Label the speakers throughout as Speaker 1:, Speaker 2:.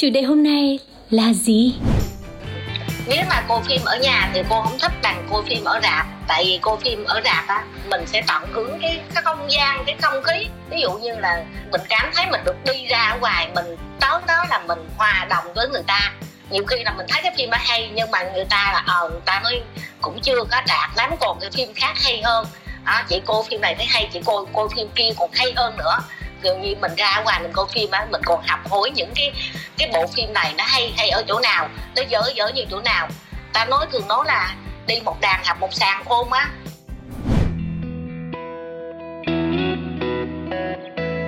Speaker 1: Chủ đề hôm nay là gì?
Speaker 2: Nếu mà cô phim ở nhà thì cô không thích bằng cô phim ở rạp. Tại vì cô phim ở rạp á mình sẽ tận hưởng cái cái không gian cái không khí. Ví dụ như là mình cảm thấy mình được đi ra ngoài mình tới đó là mình hòa đồng với người ta. Nhiều khi là mình thấy cái phim nó hay nhưng mà người ta là ờ người ta nói cũng chưa có đạt lắm. Còn cái phim khác hay hơn. À, chị cô phim này thấy hay chị cô cô phim kia còn hay hơn nữa gần như mình ra ngoài mình coi phim á, mình còn học hỏi những cái cái bộ phim này nó hay hay ở chỗ nào, nó dở dở như chỗ nào ta nói thường nói là đi một đàn học một sàn khôn á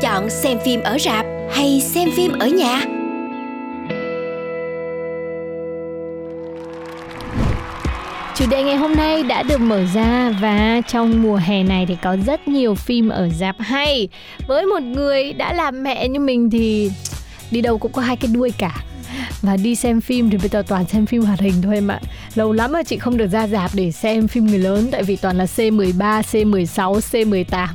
Speaker 3: Chọn xem phim
Speaker 1: ở rạp hay
Speaker 3: xem phim ở
Speaker 1: nhà?
Speaker 4: Chủ đề ngày hôm nay đã được mở ra và trong mùa hè này thì có rất nhiều phim ở dạp hay. Với một người đã làm mẹ như mình thì đi đâu cũng có hai cái đuôi cả. Và đi xem phim thì bây giờ toàn xem phim hoạt hình thôi em ạ. Lâu lắm rồi chị không được ra dạp để xem phim người lớn tại vì toàn là C13, C16, C18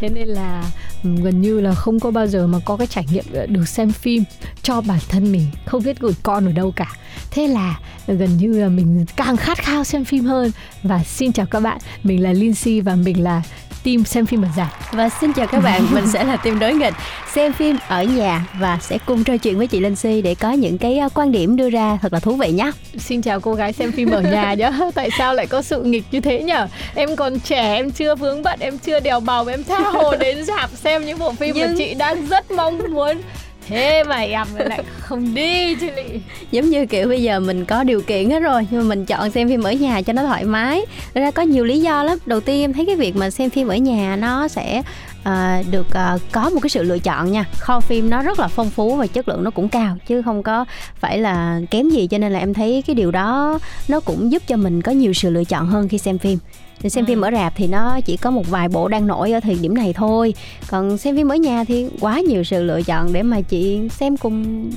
Speaker 4: thế nên là gần như là không có bao giờ mà có cái trải nghiệm ờ, được xem phim cho bản thân mình, không biết gửi con ở đâu cả. Thế là gần như là mình càng khát khao xem phim hơn. Và xin chào các bạn, mình là Lindsay và mình là team xem phim ở rạp
Speaker 3: Và xin chào các bạn, mình sẽ là team đối nghịch xem phim ở nhà và sẽ cùng trò chuyện với chị Linh Si để có những cái ờ, quan điểm đưa ra thật là thú vị nhé.
Speaker 4: xin chào cô gái xem phim ở nhà nhá. Tại sao lại có sự nghịch như thế nhở? Em còn trẻ em chưa vướng bận em chưa đèo bầu em tha hồ đến rạp xem những bộ phim mà Nhưng- chị đang rất mong muốn thế mà em lại không đi chứ lị
Speaker 3: Giống như kiểu bây giờ mình có điều kiện hết rồi, nhưng mà mình chọn xem phim ở nhà cho nó thoải mái. Thật ra có nhiều lý do lắm. Đầu tiên em thấy cái việc mà xem phim ở nhà nó sẽ ờ, được ờ, có một cái sự lựa chọn nha. Kho phim nó rất là phong phú và chất lượng nó cũng cao chứ không có phải là kém gì cho nên là em thấy cái điều đó nó cũng giúp cho mình có nhiều sự lựa chọn hơn khi xem phim. Thì xem phim ở rạp thì nó chỉ có một vài bộ đang nổi ở thời điểm này thôi còn xem phim ở nhà thì quá nhiều sự lựa chọn để mà chị xem cùng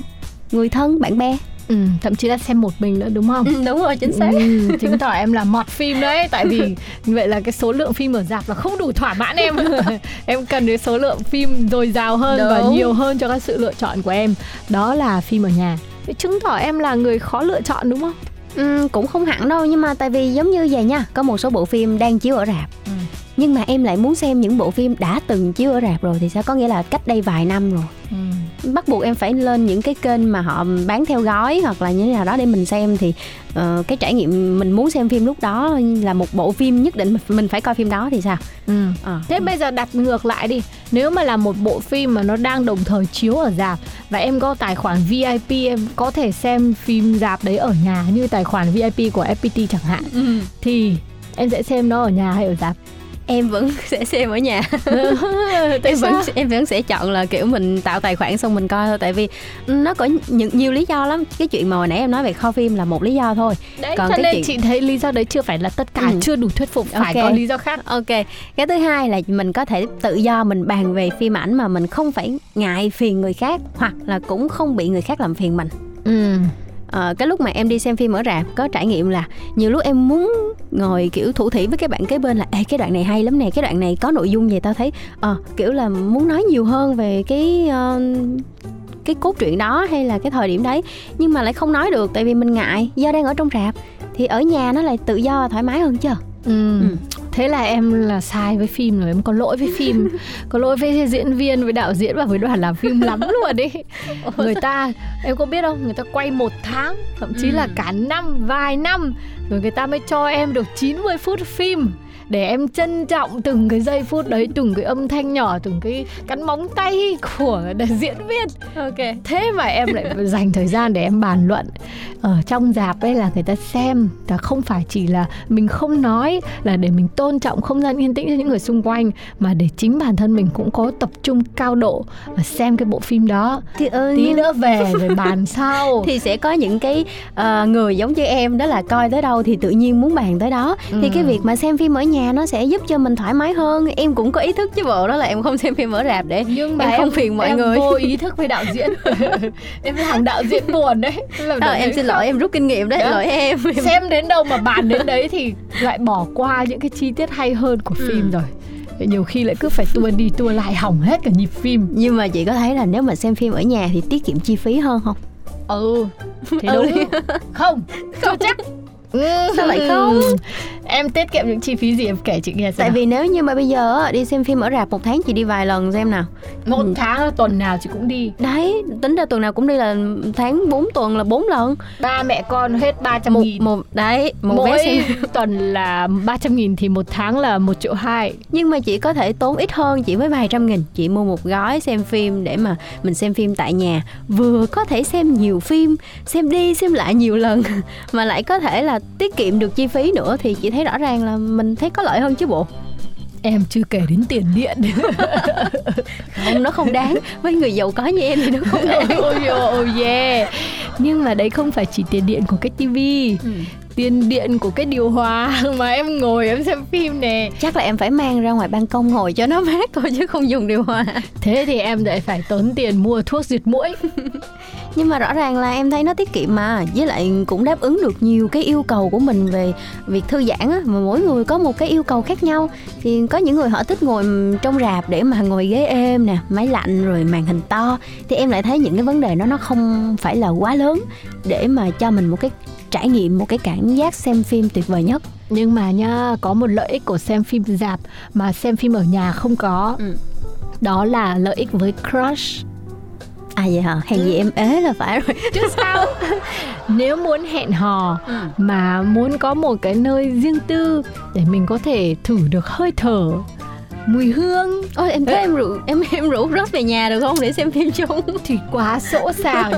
Speaker 3: người thân bạn bè
Speaker 4: ừ, thậm chí là xem một mình nữa đúng không?
Speaker 3: Đúng rồi chính xác. Ừ, chứng
Speaker 4: tỏ em là mọt phim đấy tại vì vậy là cái số lượng phim ở rạp là không đủ thỏa mãn em. Em cần cái số lượng phim dồi dào hơn và Đúng. nhiều hơn cho các sự lựa chọn của em. Đó là phim ở nhà. Chứng tỏ em là người khó lựa chọn đúng không?
Speaker 3: Ừm, cũng không hẳn đâu nhưng mà tại vì giống như vậy nha có một số bộ phim đang chiếu ở rạp.
Speaker 4: Ừ.
Speaker 3: nhưng mà em lại muốn xem những bộ phim đã từng chiếu ở rạp rồi thì sao? Có nghĩa là cách đây vài năm rồi bắt buộc em phải lên những cái kênh mà họ bán theo gói hoặc là như thế nào đó để mình xem thì ờ, cái trải nghiệm mình muốn xem phim lúc đó là một bộ phim nhất định mình phải coi phim đó thì sao
Speaker 4: Ừ.
Speaker 3: Ờ.
Speaker 4: Thế bây giờ đặt ngược lại đi Nếu mà là một bộ phim mà nó đang đồng thời chiếu ở rạp Và em có tài khoản VIP Em có thể xem phim rạp đấy ở nhà Như tài khoản VIP của FPT chẳng hạn Thì em sẽ xem nó ở nhà hay ở rạp
Speaker 3: em vẫn sẽ xem ở nhà.
Speaker 4: Em vẫn
Speaker 3: em vẫn sẽ chọn là kiểu mình tạo tài khoản xong mình coi thôi tại vì nó có những nhiều lý do lắm. Cái chuyện mà hồi nãy em nói về kho phim là một lý do thôi.
Speaker 4: Đấy, Còn cho cái nên chuyện- chị thấy lý do đấy chưa phải là tất cả Ừ. Chưa đủ thuyết phục Phải có lý do khác.
Speaker 3: Ok. Cái thứ hai là mình có thể tự do mình bàn về phim ảnh mà mình không phải ngại phiền người khác hoặc là cũng không bị người khác làm phiền mình.
Speaker 4: Ừ.
Speaker 3: Ờ, cái lúc mà em đi xem phim ở rạp có trải nghiệm là nhiều lúc em muốn ngồi kiểu thủ thỉ với cái bạn kế bên là Ê, cái đoạn này hay lắm nè cái đoạn này có nội dung gì tao thấy ờ kiểu là muốn nói nhiều hơn về cái ờ, cái cốt truyện đó hay là cái thời điểm đấy nhưng mà lại không nói được tại vì mình ngại do đang ở trong rạp thì ở nhà nó lại tự do và thoải mái hơn chứ
Speaker 4: Ừ. Ừ. Thế là em là sai với phim rồi Em có lỗi với phim. Có lỗi với diễn viên, với đạo diễn và với đoàn làm phim lắm luôn đấy Người ta, em có biết không? Người ta quay một tháng Thậm chí là cả năm, vài năm Rồi người ta mới cho em được 90 phút phim để em trân trọng từng cái giây phút đấy từng cái âm thanh nhỏ từng cái cắn móng tay của diễn viên
Speaker 3: ok.
Speaker 4: Thế mà em lại dành thời gian để em bàn luận. Ở trong dạp ấy là người ta xem là không phải chỉ là mình không nói là để mình tôn trọng không gian yên tĩnh cho những người xung quanh mà để chính bản thân mình cũng có tập trung cao độ và xem cái bộ phim đó.
Speaker 3: Thì ừ, tí nữa
Speaker 4: về rồi bàn sau.
Speaker 3: Thì sẽ có những cái ờ, người giống như em đó là coi tới đâu thì tự nhiên muốn bàn tới đó. Thì Ừ. cái việc mà xem phim ở nhà nó sẽ giúp cho mình thoải mái hơn. Em cũng có ý thức chứ bộ đó là em không xem phim ở rạp để
Speaker 4: nhưng mà em không phiền mọi em người. vô ý thức với đạo diễn. Em làm đạo diễn buồn đấy. Làm Ờ, em xin lỗi em
Speaker 3: rút kinh nghiệm đấy Đó. lỗi em. Em-
Speaker 4: xem đến đâu mà bàn đến đấy thì lại bỏ qua những cái chi tiết hay hơn của Ừ. phim rồi nhiều khi lại cứ phải tua đi tua lại hỏng hết cả nhịp phim.
Speaker 3: Nhưng mà chị có thấy là nếu mà xem phim ở nhà thì tiết kiệm chi phí hơn không?
Speaker 4: Ừ.
Speaker 3: Thì Ừ. đúng
Speaker 4: không không. chắc Sao lại không? em tiết kiệm những chi phí gì em kể chị nghe xem tại nào.
Speaker 3: vì nếu như mà bây giờ đi xem phim ở rạp một tháng chị đi vài lần xem nào.
Speaker 4: Một Ừ. tháng tuần nào chị cũng đi.
Speaker 3: Đấy tính ra tuần nào cũng đi là tháng 4 tuần là 4 lần.
Speaker 4: Ba mẹ con hết 300 một nghìn.
Speaker 3: một đấy một mỗi vé xem.
Speaker 4: tuần là 300 nghìn thì một tháng là một triệu hai.
Speaker 3: Nhưng mà chị có thể tốn ít hơn chỉ với vài trăm nghìn. Chị mua một gói xem phim để mà mình xem phim tại nhà. Vừa có thể xem nhiều phim xem đi xem lại nhiều lần. Mà lại có thể là tiết kiệm được chi phí nữa thì chị thấy rõ ràng là mình thấy có lợi hơn chứ bộ.
Speaker 4: Em chưa kể đến tiền điện.
Speaker 3: Không nó không đáng. Với người giàu có như em thì nó không đáng. Ôi
Speaker 4: oh yeah. Nhưng mà đấy không phải chỉ tiền điện của cái tivi. Ừ. tiền điện của cái điều hòa mà em ngồi em xem phim nè.
Speaker 3: Chắc là em phải mang ra ngoài ban công ngồi cho nó mát thôi chứ không dùng điều hòa.
Speaker 4: Thế thì em lại phải tốn tiền mua thuốc diệt muỗi
Speaker 3: nhưng mà rõ ràng là em thấy nó tiết kiệm mà. Với lại cũng đáp ứng được nhiều cái yêu cầu của mình về việc thư giãn á. Mà mỗi người có một cái yêu cầu khác nhau. Thì có những người họ thích ngồi trong rạp để mà ngồi ghế êm nè máy lạnh rồi màn hình to. Thì em lại thấy những cái vấn đề đó nó không phải là quá lớn để mà cho mình một cái trải nghiệm một cái cảm giác xem phim tuyệt vời nhất.
Speaker 4: Nhưng mà nhá có một lợi ích của xem phim dạp mà xem phim ở nhà không có.
Speaker 3: Ừ.
Speaker 4: đó là lợi ích với crush
Speaker 3: à vậy hả? Hèn gì em ế là phải rồi. Chứ sao?
Speaker 4: Nếu muốn hẹn hò Ừ. mà muốn có một cái nơi riêng tư để mình có thể thử được hơi thở mùi hương.
Speaker 3: Ôi em thấy em rủ em em rủ Rose về nhà được không? Để xem phim chung.
Speaker 4: Thì quá sỗ sàng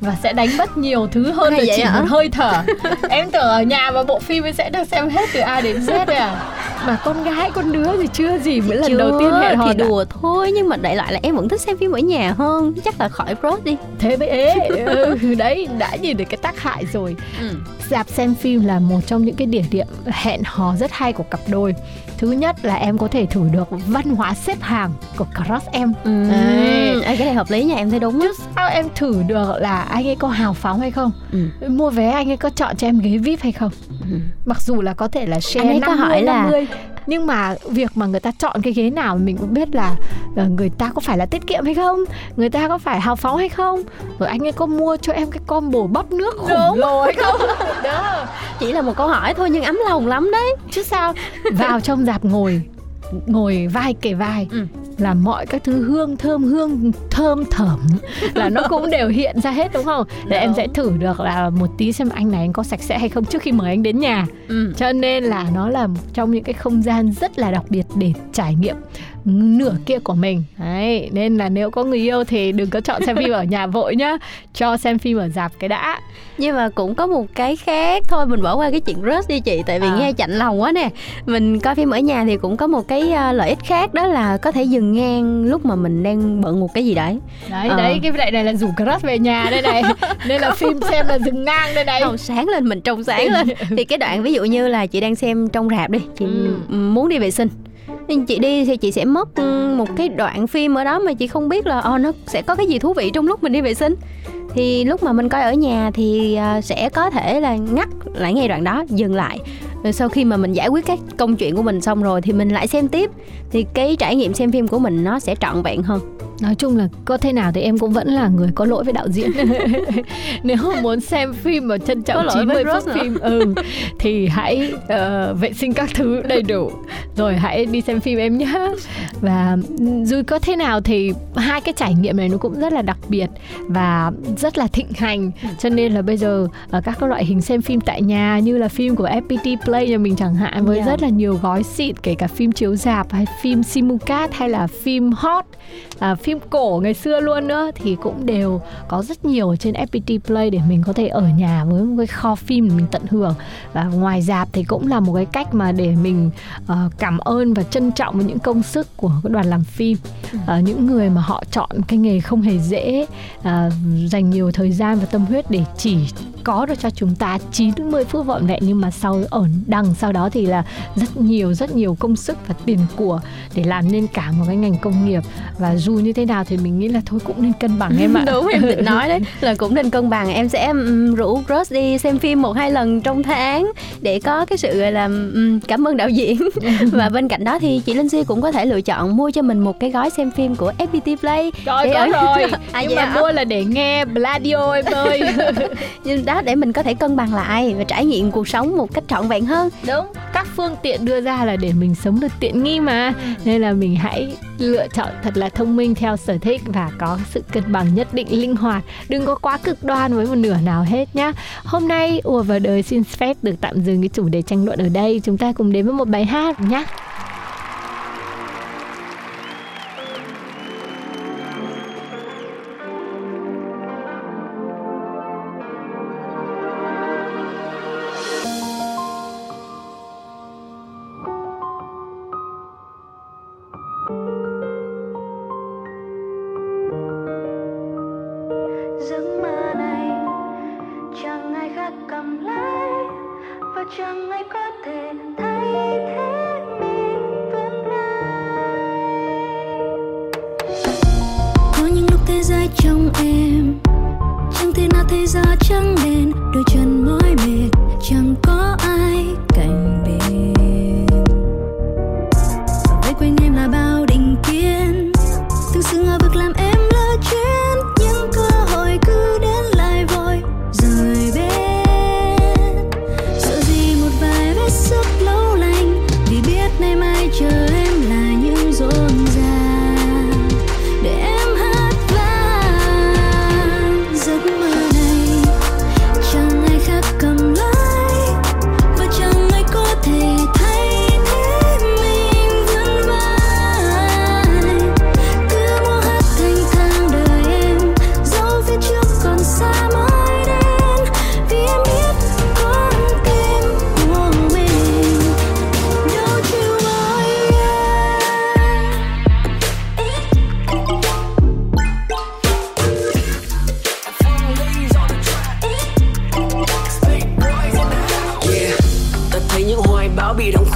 Speaker 4: và sẽ đánh mất nhiều thứ hơn Hay là chỉ hả? một hơi thở. Em tưởng ở nhà và bộ phim sẽ được xem hết từ A đến Z đấy à? Mà con gái con đứa thì chưa gì mới lần đầu tiên hẹn hò thì đùa
Speaker 3: thôi nhưng mà đại loại là em vẫn thích xem phim ở nhà hơn. Chắc là khỏi Rose đi.
Speaker 4: Thế mới ế. Ừ, đấy đã nhìn được cái tác hại rồi. Dạp xem phim là một trong những cái địa điểm hẹn hò rất hay của cặp đôi. Thứ nhất là em có thể thử được văn hóa xếp hàng của crush em Ừ. Đấy.
Speaker 3: Cái này hợp lý nha em thấy đúng chứ
Speaker 4: sao em thử được là anh ấy có hào phóng hay không
Speaker 3: ừ.
Speaker 4: mua vé anh ấy có chọn cho em ghế vip hay không
Speaker 3: Ừ.
Speaker 4: mặc dù là có thể là share Anh ấy có 50, hỏi là- 50, nhưng mà việc mà người ta chọn cái ghế nào mình cũng biết là ờ, người ta có phải là tiết kiệm hay không người ta có phải hào phóng hay không rồi anh ấy có mua cho em cái combo bắp nước Đúng. lồ hay không đó
Speaker 3: chỉ là một câu hỏi thôi nhưng ấm lòng lắm đấy
Speaker 4: chứ sao vào trong dạp ngồi ngồi vai kề vai
Speaker 3: Ừ.
Speaker 4: là mọi các thứ hương thơm hương thơm thởm là nó cũng đều hiện ra hết đúng không để em sẽ thử được là một tí xem anh này anh có sạch sẽ hay không trước khi mời anh đến nhà
Speaker 3: ừ.
Speaker 4: cho nên là nó là trong những cái không gian rất là đặc biệt để trải nghiệm nửa kia của mình. Đấy nên là nếu có người yêu thì đừng có chọn xem phim ở nhà vội nhá. Cho xem phim ở dạp cái đã.
Speaker 3: Nhưng mà cũng có một cái khác. Thôi mình bỏ qua cái chuyện Rose đi chị tại vì À. nghe chạnh lòng quá nè. Mình coi phim ở nhà thì cũng có một cái à, lợi ích khác đó là có thể dừng ngang lúc mà mình đang bận một cái gì đấy.
Speaker 4: Đấy Ờ. đấy cái này này là rủ crush về nhà đây này. Nên là phim xem là dừng ngang đây này. Không
Speaker 3: sáng lên mình trông sáng lên. Thì cái đoạn ví dụ như là chị đang xem trong rạp đi chị Ừ. muốn đi vệ sinh nhưng chị đi thì chị sẽ mất ừ, một cái đoạn phim ở đó mà chị không biết là oh nó sẽ có cái gì thú vị trong lúc mình đi vệ sinh. Thì lúc mà mình coi ở nhà thì ờ, sẽ có thể là ngắt lại ngay đoạn đó, dừng lại. Rồi sau khi mà mình giải quyết các công chuyện của mình xong rồi thì mình lại xem tiếp. Thì cái trải nghiệm xem phim của mình nó sẽ trọn vẹn hơn
Speaker 4: nói chung là có thế nào thì em cũng vẫn là người có lỗi với đạo diễn nếu mà muốn xem phim mà trân trọng 90 phút phim ừ thì hãy uh, vệ sinh các thứ đầy đủ rồi hãy đi xem phim em nhé và dù có thế nào thì hai cái trải nghiệm này nó cũng rất là đặc biệt và rất là thịnh hành cho nên là bây giờ uh, các loại hình xem phim tại nhà như là phim của FPT Play nhà mình chẳng hạn với yeah. Dạ. rất là nhiều gói xịn kể cả phim chiếu rạp hay phim simulcast hay là phim hot à, phim cổ ngày xưa luôn nữa thì cũng đều có rất nhiều ở trên FPT Play để mình có thể ở nhà với một cái kho phim để mình tận hưởng. Và ngoài dạp thì cũng là một cái cách mà để mình uh, cảm ơn và trân trọng với những công sức của đoàn làm phim. Uh, những người mà họ chọn cái nghề không hề dễ uh, dành nhiều thời gian và tâm huyết để chỉ có được cho chúng ta 90 phút vọn vẹn nhưng mà sau ở đằng sau đó thì là rất nhiều rất nhiều công sức và tiền của để làm nên cả một cái ngành công nghiệp. Và dù như thế nào thì mình nghĩ là thôi cũng nên cân bằng em ạ. Đúng em định nói
Speaker 3: đấy. Là cũng nên cân bằng. Em sẽ um, rủ Rose đi xem phim một hai lần trong tháng để có cái sự gọi là um, cảm ơn đạo diễn. Và bên cạnh đó thì chị Linh Si cũng có thể lựa chọn mua cho mình một cái gói xem phim của FPT Play. Rồi có ở... rồi. À, nhưng mà mua
Speaker 4: là để nghe Bladio em ơi.
Speaker 3: Nhưng đó để mình có thể cân bằng lại và trải nghiệm cuộc sống một cách trọn vẹn hơn.
Speaker 4: Đúng các phương tiện đưa ra là để mình sống được tiện nghi mà. Ừ. nên là mình hãy lựa chọn thật là thông minh theo sở thích và có sự cân bằng nhất định linh hoạt. Đừng có quá cực đoan với một nửa nào hết nhá. Hôm nay ùa vào đời xin phép được tạm dừng cái chủ đề tranh luận ở đây. Chúng ta cùng đến với một bài hát nhé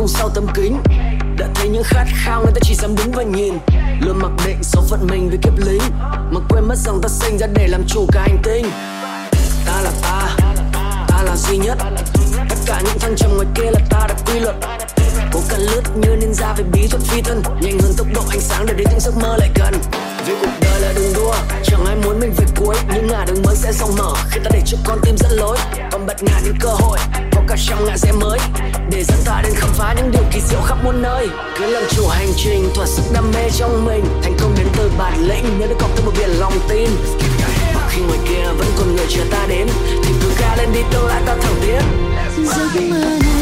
Speaker 5: không sau tấm kính. Đã thấy những khát khao người ta chỉ dám đứng và nhìn. Luôn mặc định số phận mình với kiếp lính. Mà quên mất rằng ta sinh ra để làm chủ cả hành tinh. Ta là ta ta là duy nhất. Tất cả những thăng trầm ngoài kia là ta đã quy luật. Cố cần lướt như ninja về bí thuật phi thân. Nhanh hơn tốc độ ánh sáng để đến những giấc mơ lại gần. Với cuộc đời đường mới sẽ rộng mở. Khi ta để cho con tim dẫn lối, còn bật ngã những cơ hội. Có cả trăm ngã rẽ mới, để dẫn ta đến khám phá những điều kỳ diệu khắp muôn nơi. Cứ làm chủ hành trình, thỏa sức đam mê trong mình. Thành công đến từ bản lĩnh nếu được cộng thêm một biển lòng tin. Và khi ngoài kia vẫn còn người chờ ta đến, thì cứ ga lên đi tương lai ta thẳng tiến
Speaker 6: giấc mơ này